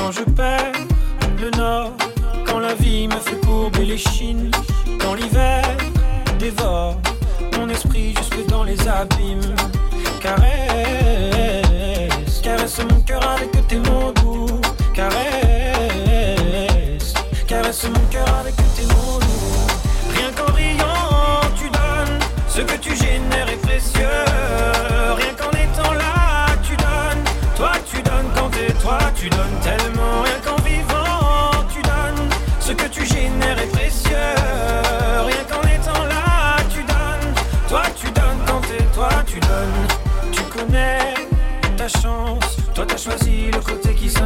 quand je perds le nord, quand la vie me fait courber les chines, quand l'hiver dévore mon esprit jusque dans les abîmes. Caresse, caresse mon cœur avec tes mots tu connais ta chance. Toi, t'as choisi le côté qui scintille.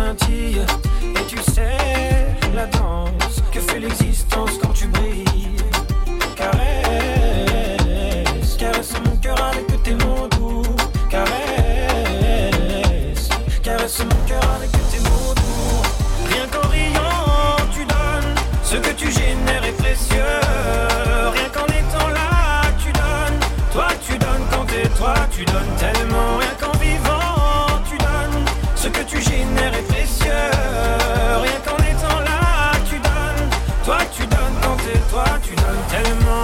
Tu donnes tellement. Rien qu'en vivant, tu donnes ce que tu génères est précieux. Rien qu'en étant là, tu donnes. Toi, tu donnes quand t'es toi, tu donnes tellement.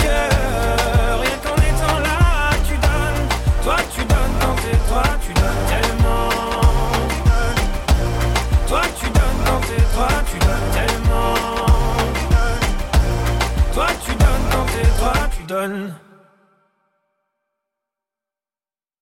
précieux. Rien étant là, tu donnes. Toi, tu donnes dans t'es toi, tu donnes tellement. Toi, tu donnes dans t'es toi, tu donnes tellement. Toi, tu donnes dans t'es toi, tu donnes.